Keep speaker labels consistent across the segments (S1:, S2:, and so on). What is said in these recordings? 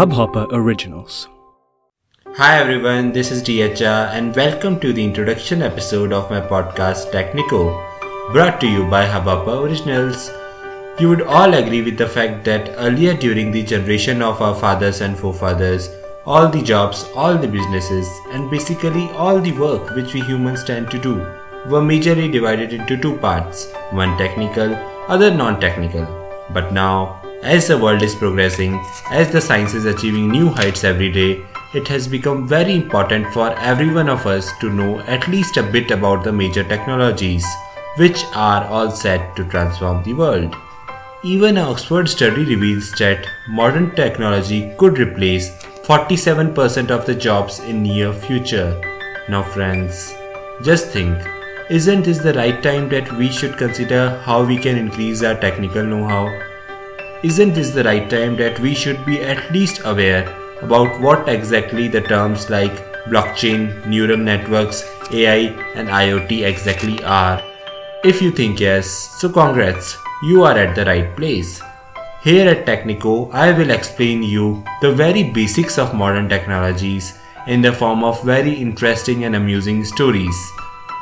S1: Hubhopper Originals.
S2: Hi everyone, this is DHR and welcome to the introduction episode of my podcast Tech Nikco, brought to you by Hubhopper Originals. You would all agree with the fact that earlier during the generation of our fathers and forefathers, all the jobs, all the businesses, and basically all the work which we humans tend to do were majorly divided into two parts one technical, other non technical. But now, as the world is progressing, as the science is achieving new heights every day, it has become very important for every one of us to know at least a bit about the major technologies, which are all set to transform the world. Even an Oxford study reveals that modern technology could replace 47% of the jobs in near future. Now friends, just think, isn't this the right time that we should consider how we can increase our technical know-how? Isn't this the right time that we should be at least aware about what exactly the terms like blockchain, neural networks, AI and IoT exactly are? If you think yes, so congrats, you are at the right place. Here at Tech Nikco, I will explain you the very basics of modern technologies in the form of very interesting and amusing stories,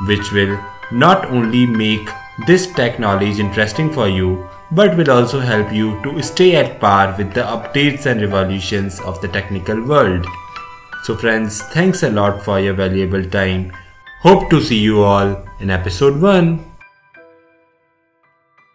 S2: which will not only make this tech knowledge interesting for you, but will also help you to stay at par with the updates and revolutions of the technical world. So, friends, thanks a lot for your valuable time. Hope to see you all in episode 1.